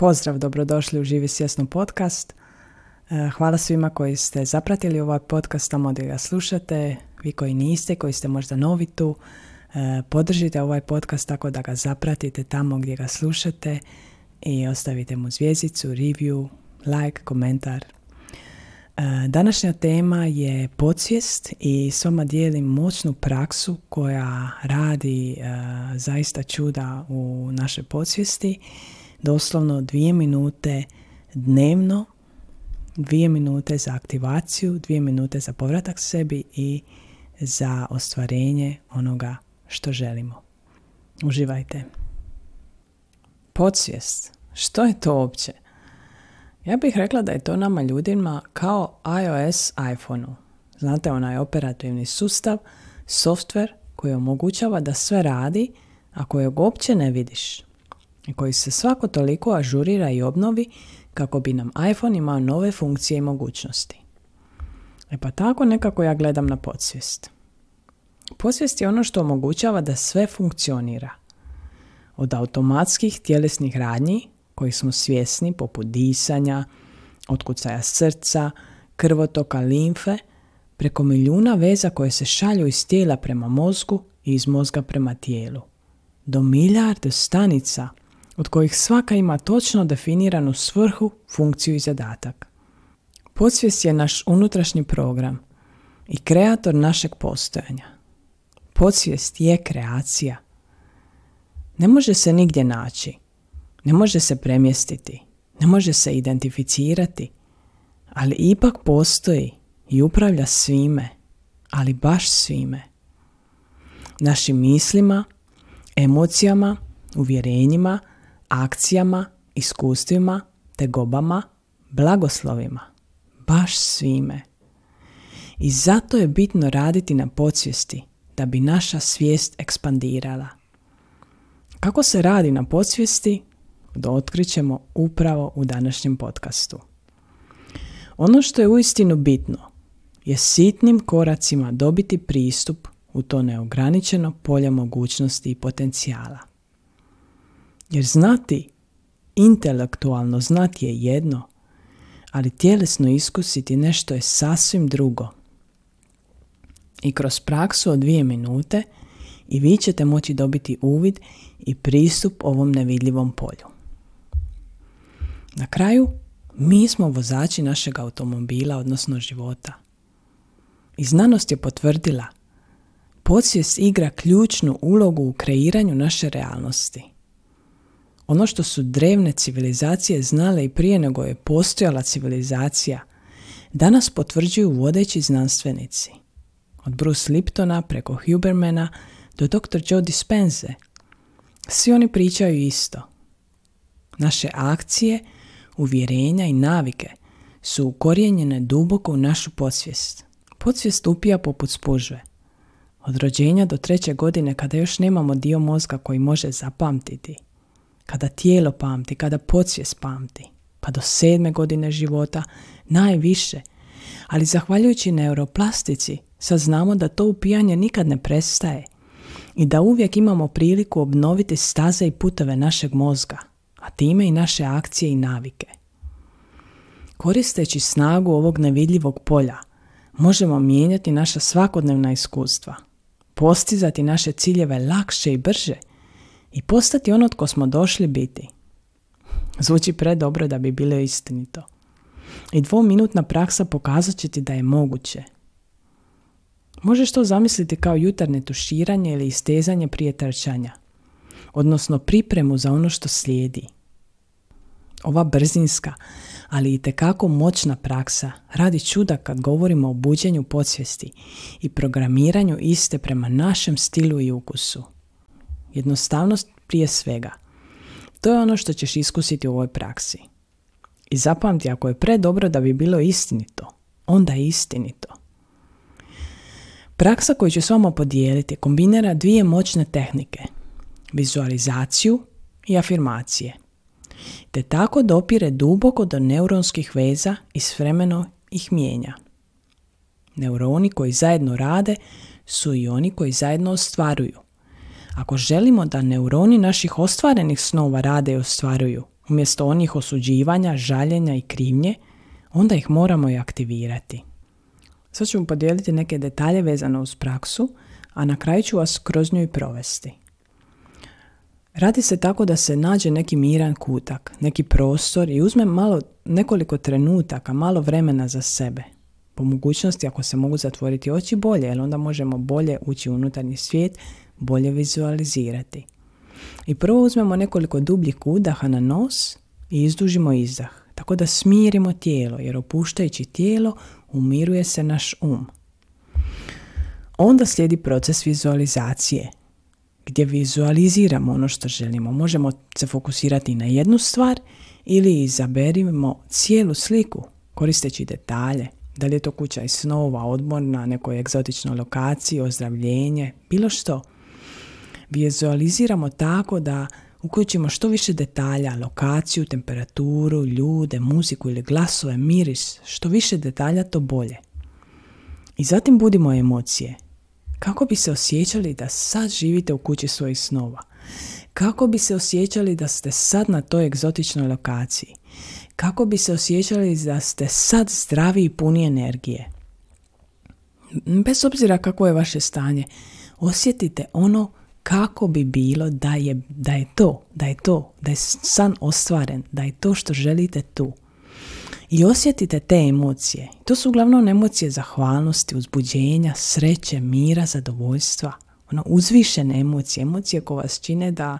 Pozdrav, dobrodošli u Živi svjesno podcast. E, hvala svima koji ste zapratili ovaj podcast tamo gdje ga slušate, vi koji niste, koji ste možda novi tu, e, podržite ovaj podcast tako da ga zapratite tamo gdje ga slušate i ostavite mu zvjezicu, review, like, komentar. E, današnja tema je podsvijest i s vama dijelim moćnu praksu koja radi zaista čuda u našoj podsvijesti doslovno dvije minute dnevno, dvije minute za aktivaciju, dvije minute za povratak sebi i za ostvarenje onoga što želimo. Uživajte. Podsvijest. Što je to uopće? Ja bih rekla da je to nama ljudima kao iOS iPhoneu. Znate, onaj operativni sustav, softver koji omogućava da sve radi, a kojeg uopće ne vidiš koji se svako toliko ažurira i obnovi kako bi nam iPhone imao nove funkcije i mogućnosti. E pa tako nekako ja gledam na podsvijest. Podsvijest je ono što omogućava da sve funkcionira. Od automatskih tjelesnih radnji, koji smo svjesni, poput disanja, otkucaja srca, krvotoka limfe, preko milijuna veza koje se šalju iz tijela prema mozgu i iz mozga prema tijelu. Do milijarde stanica od kojih svaka ima točno definiranu svrhu, funkciju i zadatak. Podsvijest je naš unutrašnji program i kreator našeg postojanja. Podsvijest je kreacija. Ne može se nigdje naći, ne može se premjestiti, ne može se identificirati, ali ipak postoji i upravlja svime, ali baš svime. Našim mislima, emocijama, uvjerenjima, akcijama, iskustvima, tegobama, blagoslovima, baš svime. I zato je bitno raditi na podsvijesti da bi naša svijest ekspandirala. Kako se radi na podsvijesti, da otkrićemo upravo u današnjem podcastu. Ono što je uistinu bitno je sitnim koracima dobiti pristup u to neograničeno polje mogućnosti i potencijala. Jer znati, intelektualno znati je jedno, ali tjelesno iskusiti nešto je sasvim drugo. I kroz praksu od dvije minute i vi ćete moći dobiti uvid i pristup ovom nevidljivom polju. Na kraju, mi smo vozači našeg automobila, odnosno života. I znanost je potvrdila, podsvijest igra ključnu ulogu u kreiranju naše realnosti. Ono što su drevne civilizacije znale i prije nego je postojala civilizacija, danas potvrđuju vodeći znanstvenici. Od Bruce Liptona preko Hubermana do dr. Joe Dispenze. Svi oni pričaju isto. Naše akcije, uvjerenja i navike su ukorijenjene duboko u našu podsvijest. Podsvijest upija poput spužve. Od rođenja do treće godine kada još nemamo dio mozga koji može zapamtiti – kada tijelo pamti, kada podsvijest pamti, pa do sedme godine života najviše. Ali zahvaljujući neuroplastici sad znamo da to upijanje nikad ne prestaje i da uvijek imamo priliku obnoviti staze i puteve našeg mozga, a time i naše akcije i navike. Koristeći snagu ovog nevidljivog polja, možemo mijenjati naša svakodnevna iskustva, postizati naše ciljeve lakše i brže – i postati ono tko smo došli biti. Zvuči predobro da bi bilo istinito. I dvominutna praksa pokazat će ti da je moguće. Možeš to zamisliti kao jutarnje tuširanje ili istezanje prije trčanja, odnosno pripremu za ono što slijedi. Ova brzinska, ali i tekako moćna praksa radi čuda kad govorimo o buđenju podsvijesti i programiranju iste prema našem stilu i ukusu. Jednostavnost prije svega. To je ono što ćeš iskusiti u ovoj praksi. I zapamti, ako je pre dobro da bi bilo istinito, onda je istinito. Praksa koju ću s vama podijeliti kombinira dvije moćne tehnike. Vizualizaciju i afirmacije. Te tako dopire duboko do neuronskih veza i s vremeno ih mijenja. Neuroni koji zajedno rade su i oni koji zajedno ostvaruju. Ako želimo da neuroni naših ostvarenih snova rade i ostvaruju, umjesto onih osuđivanja, žaljenja i krivnje, onda ih moramo i aktivirati. Sad ću vam podijeliti neke detalje vezane uz praksu, a na kraju ću vas kroz nju i provesti. Radi se tako da se nađe neki miran kutak, neki prostor i uzme malo, nekoliko trenutaka, malo vremena za sebe. Po mogućnosti, ako se mogu zatvoriti oči, bolje, jer onda možemo bolje ući u unutarnji svijet, bolje vizualizirati. I prvo uzmemo nekoliko dubljih udaha na nos i izdužimo izdah, tako da smirimo tijelo, jer opuštajući tijelo umiruje se naš um. Onda slijedi proces vizualizacije, gdje vizualiziramo ono što želimo. Možemo se fokusirati na jednu stvar ili izaberimo cijelu sliku koristeći detalje. Da li je to kuća iz snova, odmor na nekoj egzotičnoj lokaciji, ozdravljenje, bilo što. Vizualiziramo tako da uključimo što više detalja, lokaciju, temperaturu, ljude, muziku ili glasove, miris, što više detalja to bolje. I zatim budimo emocije. Kako bi se osjećali da sad živite u kući svojih snova? Kako bi se osjećali da ste sad na toj egzotičnoj lokaciji? Kako bi se osjećali da ste sad zdravi i puni energije? Bez obzira kako je vaše stanje, osjetite ono kako bi bilo da je, da je to, da je to, da je san ostvaren, da je to što želite tu. I osjetite te emocije. To su uglavnom emocije zahvalnosti, uzbuđenja, sreće, mira, zadovoljstva. Ono, uzvišene emocije, emocije koje vas čine da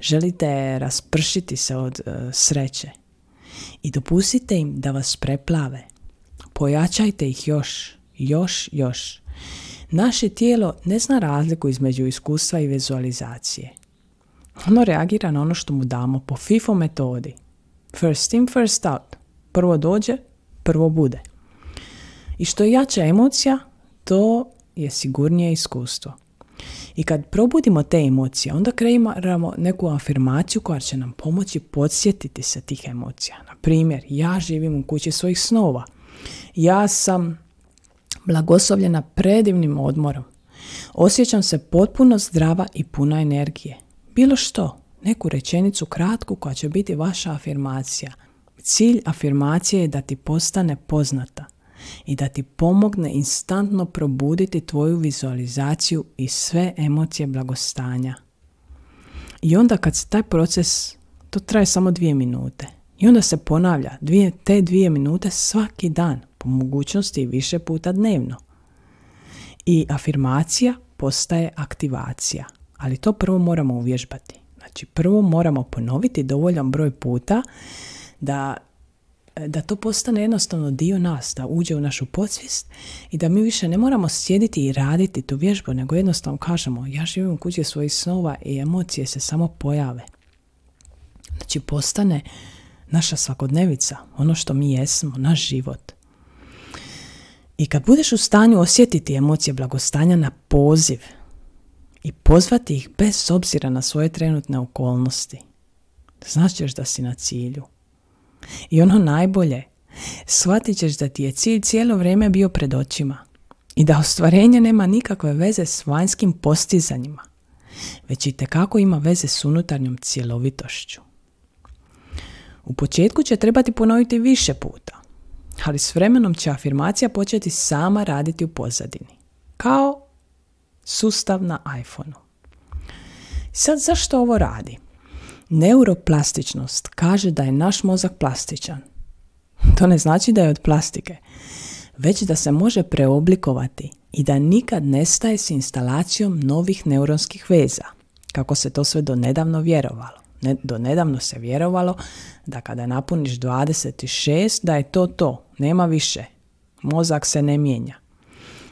želite raspršiti se od uh, sreće. I dopustite im da vas preplave. Pojačajte ih još, još, još. Naše tijelo ne zna razliku između iskustva i vizualizacije. Ono reagira na ono što mu damo po FIFO metodi. First in, first out. Prvo dođe, prvo bude. I što je jača emocija, to je sigurnije iskustvo. I kad probudimo te emocije, onda kreiramo neku afirmaciju koja će nam pomoći podsjetiti se tih emocija. Na primjer, ja živim u kući svojih snova. Ja sam blagoslovljena predivnim odmorom. Osjećam se potpuno zdrava i puna energije. Bilo što, neku rečenicu kratku koja će biti vaša afirmacija. Cilj afirmacije je da ti postane poznata i da ti pomogne instantno probuditi tvoju vizualizaciju i sve emocije blagostanja. I onda kad se taj proces, to traje samo dvije minute. I onda se ponavlja dvije, te dvije minute svaki dan po mogućnosti više puta dnevno. I afirmacija postaje aktivacija, ali to prvo moramo uvježbati. Znači prvo moramo ponoviti dovoljan broj puta da, da to postane jednostavno dio nas, da uđe u našu podsvijest i da mi više ne moramo sjediti i raditi tu vježbu, nego jednostavno kažemo ja živim u kući svojih snova i emocije se samo pojave. Znači postane naša svakodnevica, ono što mi jesmo, naš život. I kad budeš u stanju osjetiti emocije blagostanja na poziv i pozvati ih bez obzira na svoje trenutne okolnosti, značiš da si na cilju. I ono najbolje, shvatit ćeš da ti je cilj cijelo vrijeme bio pred očima i da ostvarenje nema nikakve veze s vanjskim postizanjima, već i tekako ima veze s unutarnjom cjelovitošću. U početku će trebati ponoviti više puta, ali s vremenom će afirmacija početi sama raditi u pozadini. Kao sustav na iPhoneu. Sad zašto ovo radi? Neuroplastičnost kaže da je naš mozak plastičan. To ne znači da je od plastike, već da se može preoblikovati i da nikad nestaje s instalacijom novih neuronskih veza, kako se to sve do nedavno vjerovalo. Ne, do nedavno se vjerovalo da kada napuniš 26 da je to to, nema više. Mozak se ne mijenja.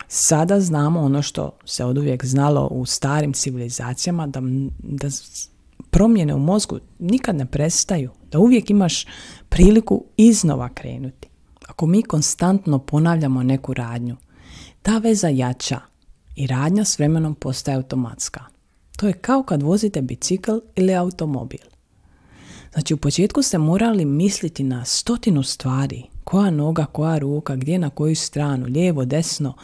Sada znamo ono što se od uvijek znalo u starim civilizacijama da, da promjene u mozgu nikad ne prestaju, da uvijek imaš priliku iznova krenuti. Ako mi konstantno ponavljamo neku radnju, ta veza jača i radnja s vremenom postaje automatska. To je kao kad vozite bicikl ili automobil. Znači u početku ste morali misliti na stotinu stvari. Koja noga, koja ruka, gdje na koju stranu, lijevo, desno,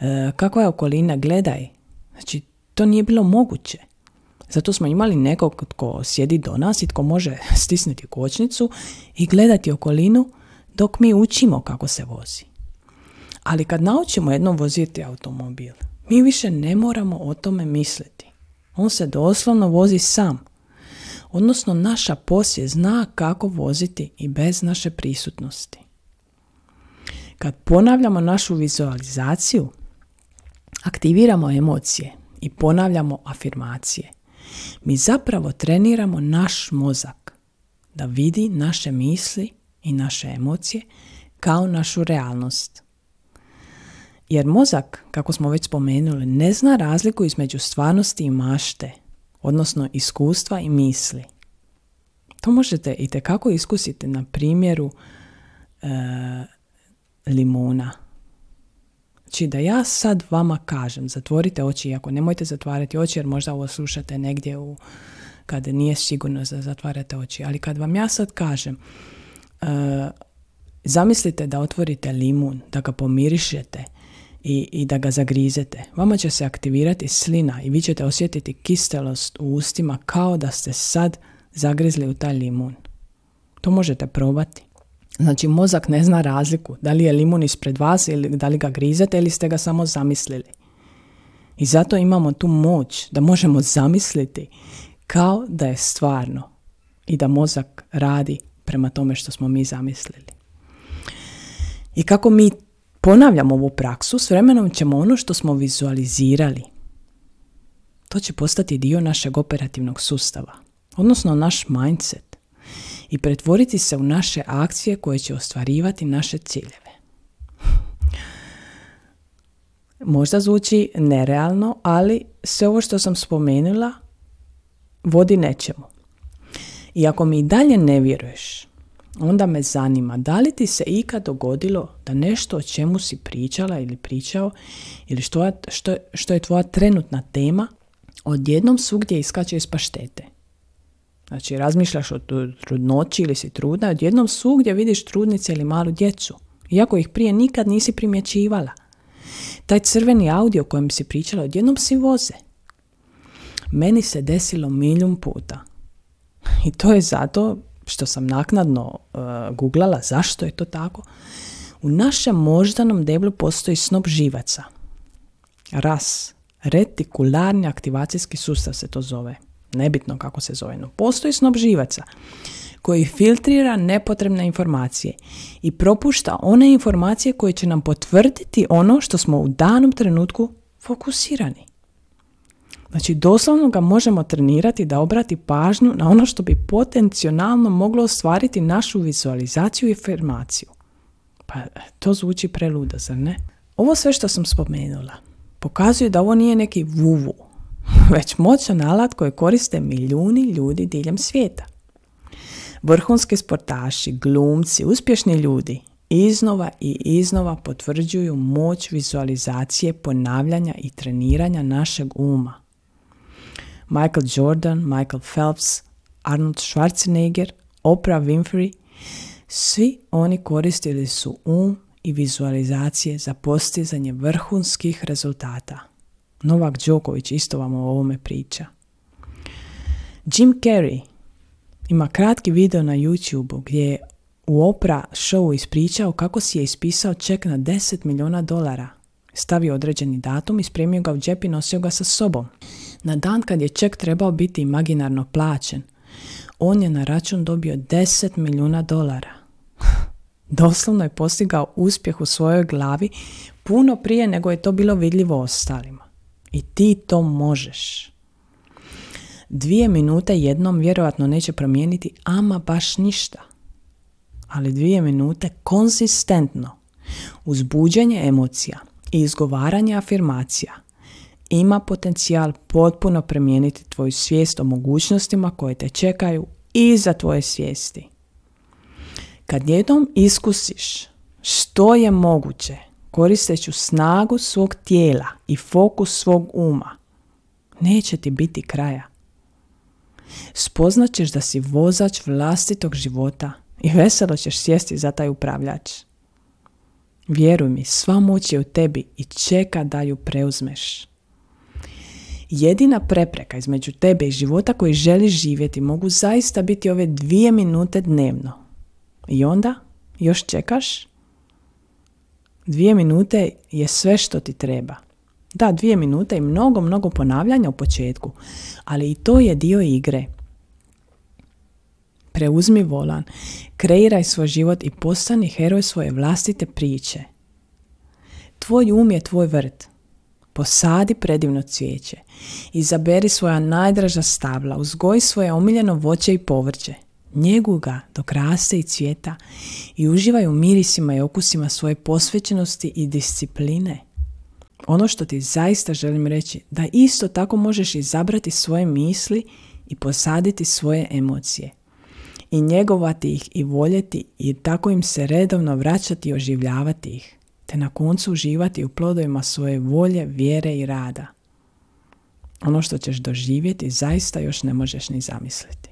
e, kakva je okolina, gledaj. Znači to nije bilo moguće. Zato smo imali nekog tko sjedi do nas i tko može stisnuti kočnicu i gledati okolinu dok mi učimo kako se vozi. Ali kad naučimo jednom voziti automobil, mi više ne moramo o tome misliti. On se doslovno vozi sam. Odnosno naša posje zna kako voziti i bez naše prisutnosti. Kad ponavljamo našu vizualizaciju, aktiviramo emocije i ponavljamo afirmacije. Mi zapravo treniramo naš mozak da vidi naše misli i naše emocije kao našu realnost. Jer mozak, kako smo već spomenuli, ne zna razliku između stvarnosti i mašte, odnosno iskustva i misli. To možete i tekako iskusiti na primjeru e, limuna. Znači da ja sad vama kažem, zatvorite oči, iako nemojte zatvarati oči jer možda ovo slušate negdje u, kada nije sigurno da zatvarate oči, ali kad vam ja sad kažem, uh, zamislite da otvorite limun, da ga pomirišete i, i da ga zagrizete. Vama će se aktivirati slina i vi ćete osjetiti kistelost u ustima kao da ste sad zagrizli u taj limun. To možete probati. Znači mozak ne zna razliku da li je limun ispred vas ili da li ga grizete ili ste ga samo zamislili. I zato imamo tu moć da možemo zamisliti kao da je stvarno i da mozak radi prema tome što smo mi zamislili. I kako mi ponavljamo ovu praksu, s vremenom ćemo ono što smo vizualizirali, to će postati dio našeg operativnog sustava, odnosno naš mindset i pretvoriti se u naše akcije koje će ostvarivati naše ciljeve. Možda zvuči nerealno, ali sve ovo što sam spomenula vodi nečemu. I ako mi i dalje ne vjeruješ, onda me zanima da li ti se ikad dogodilo da nešto o čemu si pričala ili pričao ili što, što, što je tvoja trenutna tema odjednom svugdje iskače iz paštete. Znači, razmišljaš o trudnoći ili si trudna, odjednom svugdje vidiš trudnice ili malu djecu, iako ih prije nikad nisi primjećivala. Taj crveni audio kojem si pričala, odjednom si voze. Meni se desilo milijun puta. I to je zato što sam naknadno uh, googlala zašto je to tako. U našem moždanom deblu postoji snop živaca. RAS, retikularni aktivacijski sustav se to zove nebitno kako se zove, no postoji snob živaca koji filtrira nepotrebne informacije i propušta one informacije koje će nam potvrditi ono što smo u danom trenutku fokusirani. Znači, doslovno ga možemo trenirati da obrati pažnju na ono što bi potencijalno moglo ostvariti našu vizualizaciju i afirmaciju. Pa to zvuči preludo, zar ne? Ovo sve što sam spomenula pokazuje da ovo nije neki vuvu, već moćan alat koji koriste milijuni ljudi diljem svijeta. Vrhunski sportaši, glumci, uspješni ljudi iznova i iznova potvrđuju moć vizualizacije, ponavljanja i treniranja našeg uma. Michael Jordan, Michael Phelps, Arnold Schwarzenegger, Oprah Winfrey, svi oni koristili su um i vizualizacije za postizanje vrhunskih rezultata. Novak Đoković isto vam o ovome priča. Jim Carrey ima kratki video na YouTube gdje je u Oprah showu ispričao kako si je ispisao ček na 10 milijuna dolara. Stavio određeni datum i spremio ga u džep i nosio ga sa sobom. Na dan kad je ček trebao biti imaginarno plaćen, on je na račun dobio 10 milijuna dolara. Doslovno je postigao uspjeh u svojoj glavi puno prije nego je to bilo vidljivo ostalima. I ti to možeš. Dvije minute jednom vjerojatno neće promijeniti ama baš ništa. Ali dvije minute konzistentno uzbuđenje emocija i izgovaranje afirmacija ima potencijal potpuno promijeniti tvoju svijest o mogućnostima koje te čekaju iza tvoje svijesti. Kad jednom iskusiš što je moguće koristeću snagu svog tijela i fokus svog uma, neće ti biti kraja. Spoznaćeš da si vozač vlastitog života i veselo ćeš sjesti za taj upravljač. Vjeruj mi, sva moć je u tebi i čeka da ju preuzmeš. Jedina prepreka između tebe i života koji želiš živjeti mogu zaista biti ove dvije minute dnevno. I onda još čekaš? Dvije minute je sve što ti treba. Da, dvije minute i mnogo, mnogo ponavljanja u početku, ali i to je dio igre. Preuzmi volan, kreiraj svoj život i postani heroj svoje vlastite priče. Tvoj um je tvoj vrt. Posadi predivno cvijeće. Izaberi svoja najdraža stabla, uzgoji svoje omiljeno voće i povrće. Njegu ga dok raste i cvjeta i uživaj u mirisima i okusima svoje posvećenosti i discipline. Ono što ti zaista želim reći, da isto tako možeš izabrati svoje misli i posaditi svoje emocije i njegovati ih i voljeti i tako im se redovno vraćati i oživljavati ih, te na koncu uživati u plodovima svoje volje, vjere i rada. Ono što ćeš doživjeti zaista još ne možeš ni zamisliti.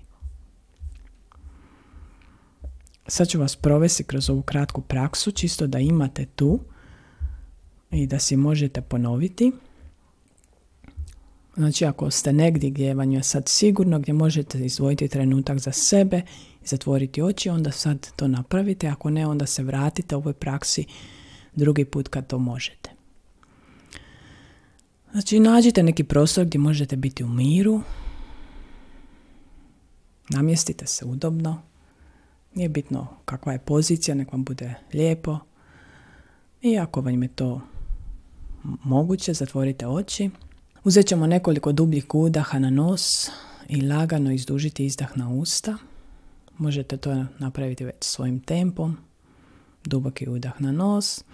Sad ću vas provesti kroz ovu kratku praksu, čisto da imate tu i da si možete ponoviti. Znači ako ste negdje gdje vam je sad sigurno, gdje možete izdvojiti trenutak za sebe i zatvoriti oči, onda sad to napravite. Ako ne, onda se vratite ovoj praksi drugi put kad to možete. Znači nađite neki prostor gdje možete biti u miru. Namjestite se udobno. Nije bitno kakva je pozicija, nek vam bude lijepo. I ako vam je to moguće, zatvorite oči. Uzet ćemo nekoliko dubljih udaha na nos i lagano izdužiti izdah na usta. Možete to napraviti već svojim tempom. Duboki udah na nos.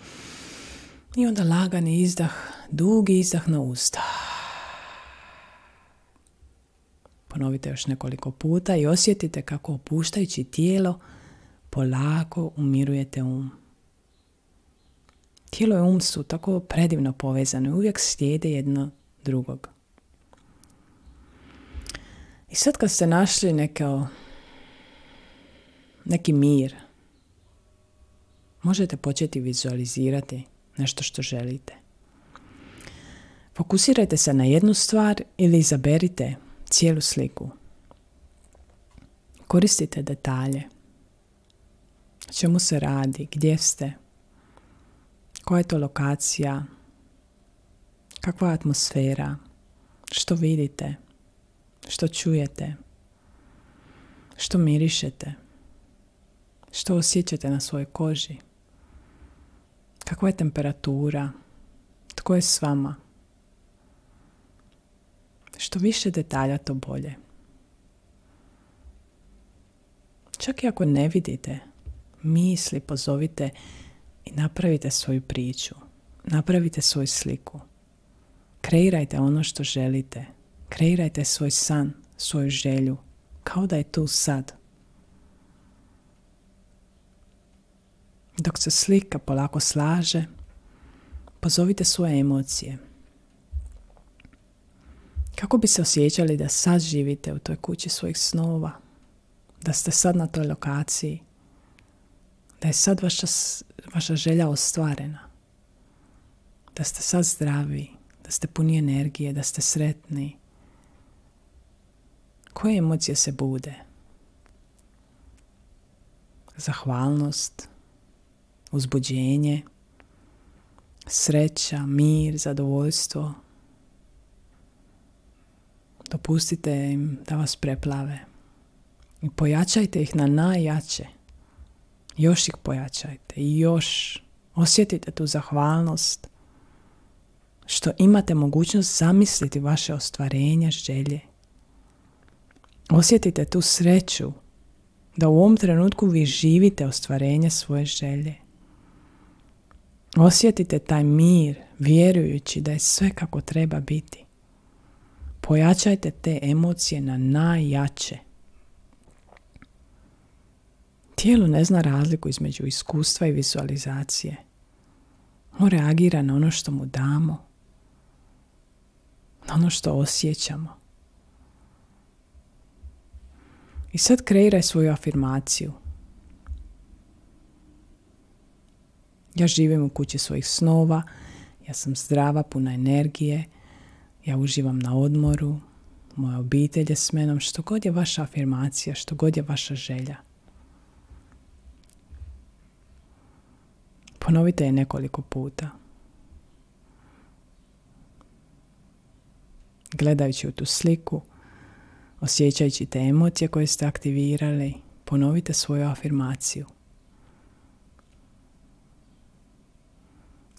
I onda lagani izdah, dugi izdah na usta. Ponovite još nekoliko puta i osjetite kako opuštajući tijelo polako umirujete um. Tijelo i um su tako predivno povezane, uvijek slijede jedno drugog. I sad kad ste našli neko, neki mir, možete početi vizualizirati nešto što želite. Fokusirajte se na jednu stvar ili izaberite cijelu sliku. Koristite detalje. Čemu se radi, gdje ste, koja je to lokacija, kakva je atmosfera, što vidite, što čujete, što mirišete, što osjećate na svojoj koži, kakva je temperatura, tko je s vama. Što više detalja, to bolje. Čak i ako ne vidite, misli pozovite i napravite svoju priču. Napravite svoju sliku. Kreirajte ono što želite. Kreirajte svoj san, svoju želju, kao da je tu sad. Dok se slika polako slaže, pozovite svoje emocije. Kako bi se osjećali da sad živite u toj kući svojih snova, da ste sad na toj lokaciji, da je sad vaša, vaša želja ostvarena, da ste sad zdravi, da ste puni energije, da ste sretni. Koje emocije se bude? Zahvalnost, uzbuđenje, sreća, mir, zadovoljstvo. Dopustite im da vas preplave i pojačajte ih na najjače. Još ih pojačajte i još osjetite tu zahvalnost što imate mogućnost zamisliti vaše ostvarenja, želje. Osjetite tu sreću da u ovom trenutku vi živite ostvarenje svoje želje. Osjetite taj mir vjerujući da je sve kako treba biti. Pojačajte te emocije na najjače. Tijelo ne zna razliku između iskustva i vizualizacije. On reagira na ono što mu damo, na ono što osjećamo. I sad kreiraj svoju afirmaciju. Ja živim u kući svojih snova, ja sam zdrava, puna energije, Ja uživam na odmoru, moja obitelj je s menom, što god je vaša afirmacija, što god je vaša želja. Ponovite je nekoliko puta. Gledajući u tu sliku, osjećajući te emocije koje ste aktivirali, ponovite svoju afirmaciju.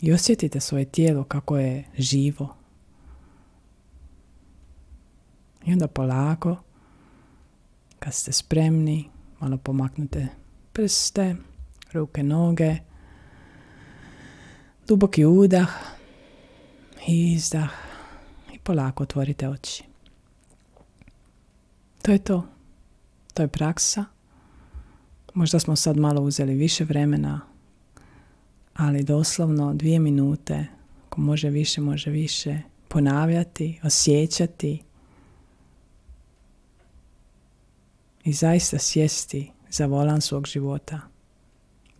I osjetite svoje tijelo kako je živo. I onda polako, kad ste spremni, malo pomaknute prste, ruke, noge, duboki udah, izdah i polako otvorite oči. To je to. To je praksa. Možda smo sad malo uzeli više vremena, ali doslovno dvije minute, ako može više, može više, ponavljati, osjećati i zaista sjesti za volan svog života.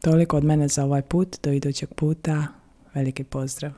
Toliko od mene za ovaj put, do idućeg puta, veliki pozdrav.